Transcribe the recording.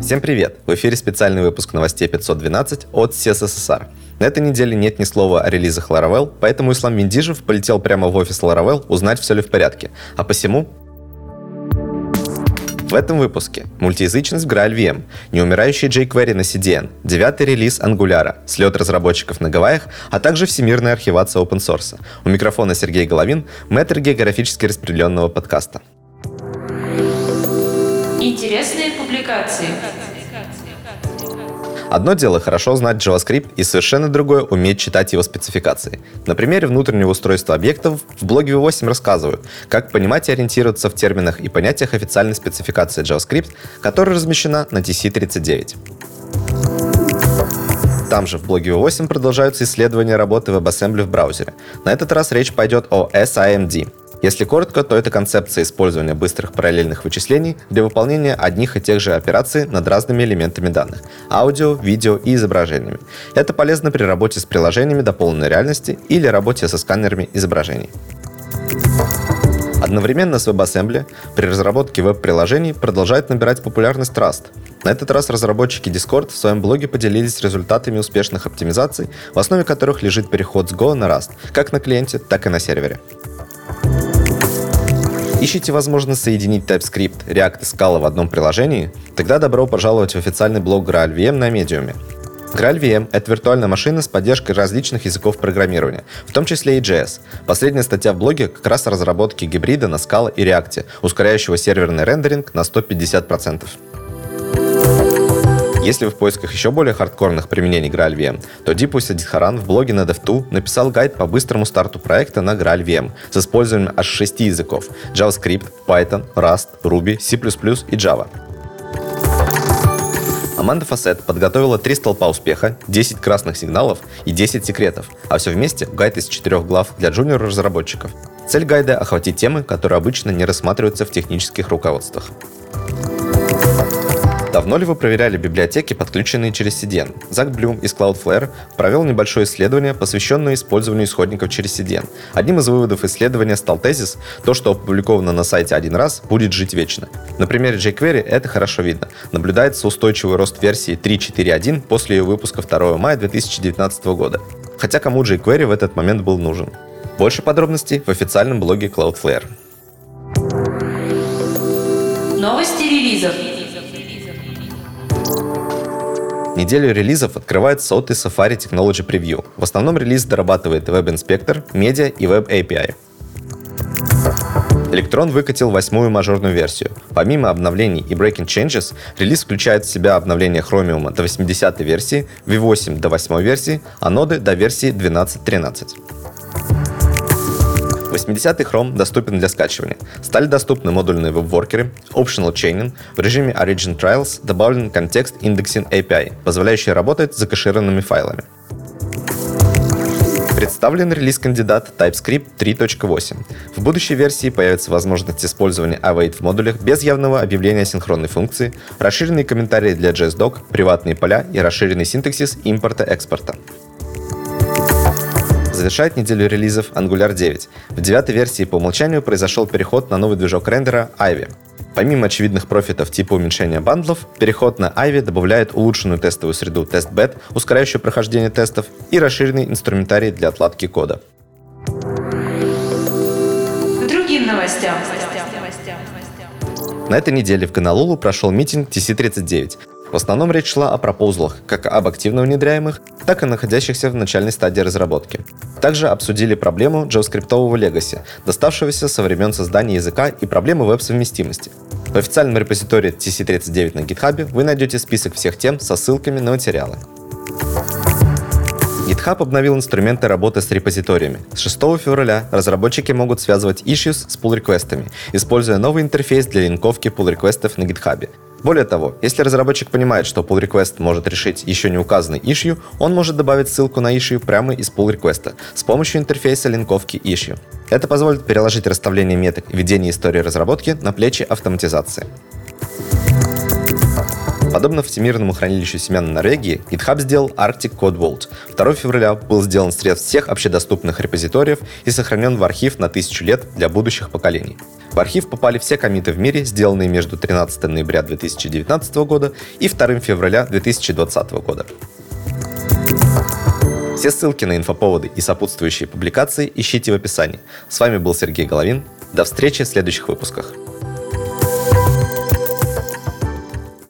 Всем привет! В эфире специальный выпуск новостей 512 от СССР. На этой неделе нет ни слова о релизах Laravel, поэтому Ислам Миндижев полетел прямо в офис Laravel узнать, все ли в порядке. А посему в этом выпуске мультиязычность в Graal VM, неумирающий jQuery на CDN, девятый релиз Angular, слет разработчиков на Гавайях, а также всемирная архивация open source. У микрофона Сергей Головин, мэтр географически распределенного подкаста. Интересные публикации. Одно дело хорошо знать JavaScript и совершенно другое уметь читать его спецификации. На примере внутреннего устройства объектов в блоге V8 рассказываю, как понимать и ориентироваться в терминах и понятиях официальной спецификации JavaScript, которая размещена на TC39. Там же в блоге V8 продолжаются исследования работы WebAssembly в браузере. На этот раз речь пойдет о SIMD если коротко, то это концепция использования быстрых параллельных вычислений для выполнения одних и тех же операций над разными элементами данных – аудио, видео и изображениями. Это полезно при работе с приложениями дополненной реальности или работе со сканерами изображений. Одновременно с WebAssembly при разработке веб-приложений продолжает набирать популярность Rust. На этот раз разработчики Discord в своем блоге поделились результатами успешных оптимизаций, в основе которых лежит переход с Go на Rust, как на клиенте, так и на сервере. Ищите возможность соединить TypeScript, React и Scala в одном приложении? Тогда добро пожаловать в официальный блог GraalVM на Medium. GraalVM — это виртуальная машина с поддержкой различных языков программирования, в том числе и JS. Последняя статья в блоге как раз о разработке гибрида на Scala и React, ускоряющего серверный рендеринг на 150%. Если вы в поисках еще более хардкорных применений GraalVM, то Дипу Садихаран в блоге на Dev2 написал гайд по быстрому старту проекта на GraalVM с использованием аж шести языков — JavaScript, Python, Rust, Ruby, C++ и Java. Аманда Фасет подготовила три столпа успеха, 10 красных сигналов и 10 секретов, а все вместе гайд из четырех глав для джуниор-разработчиков. Цель гайда — охватить темы, которые обычно не рассматриваются в технических руководствах. Давно ли вы проверяли библиотеки, подключенные через CDN? Зак Блюм из Cloudflare провел небольшое исследование, посвященное использованию исходников через CDN. Одним из выводов исследования стал тезис «То, что опубликовано на сайте один раз, будет жить вечно». На примере jQuery это хорошо видно. Наблюдается устойчивый рост версии 3.4.1 после ее выпуска 2 мая 2019 года. Хотя кому jQuery в этот момент был нужен? Больше подробностей в официальном блоге Cloudflare. Новости релизов. Неделю релизов открывает сотый Safari Technology Preview. В основном релиз дорабатывает Web Inspector, Media и Web API. Electron выкатил восьмую мажорную версию. Помимо обновлений и breaking changes, релиз включает в себя обновление Chromium до 80 версии, V8 до 8 версии, а ноды до версии 12.13. 80-й Chrome доступен для скачивания. Стали доступны модульные веб-воркеры, optional chaining, в режиме Origin Trials добавлен контекст Indexing API, позволяющий работать с закэшированными файлами. Представлен релиз-кандидат TypeScript 3.8. В будущей версии появится возможность использования await в модулях без явного объявления синхронной функции, расширенные комментарии для JSDoc, приватные поля и расширенный синтаксис импорта-экспорта. Завершает неделю релизов Angular 9. В девятой версии по умолчанию произошел переход на новый движок рендера Ivy. Помимо очевидных профитов типа уменьшения бандлов, переход на Ivy добавляет улучшенную тестовую среду TestBed, ускоряющую прохождение тестов, и расширенный инструментарий для отладки кода. Другим новостям. На этой неделе в Гонолулу прошел митинг TC39, в основном речь шла о пропозлах, как об активно внедряемых, так и находящихся в начальной стадии разработки. Также обсудили проблему джаваскриптового легаси, доставшегося со времен создания языка и проблемы веб-совместимости. В официальном репозитории TC39 на GitHub вы найдете список всех тем со ссылками на материалы. GitHub обновил инструменты работы с репозиториями. С 6 февраля разработчики могут связывать issues с pull-реквестами, используя новый интерфейс для линковки pull-реквестов на GitHub. Более того, если разработчик понимает, что pull request может решить еще не указанный issue, он может добавить ссылку на issue прямо из pull request с помощью интерфейса линковки issue. Это позволит переложить расставление меток и ведение истории разработки на плечи автоматизации. Подобно Всемирному хранилищу семян Норвегии, GitHub сделал Arctic Code Vault. 2 февраля был сделан срез всех общедоступных репозиториев и сохранен в архив на тысячу лет для будущих поколений. В архив попали все комиты в мире, сделанные между 13 ноября 2019 года и 2 февраля 2020 года. Все ссылки на инфоповоды и сопутствующие публикации ищите в описании. С вами был Сергей Головин. До встречи в следующих выпусках.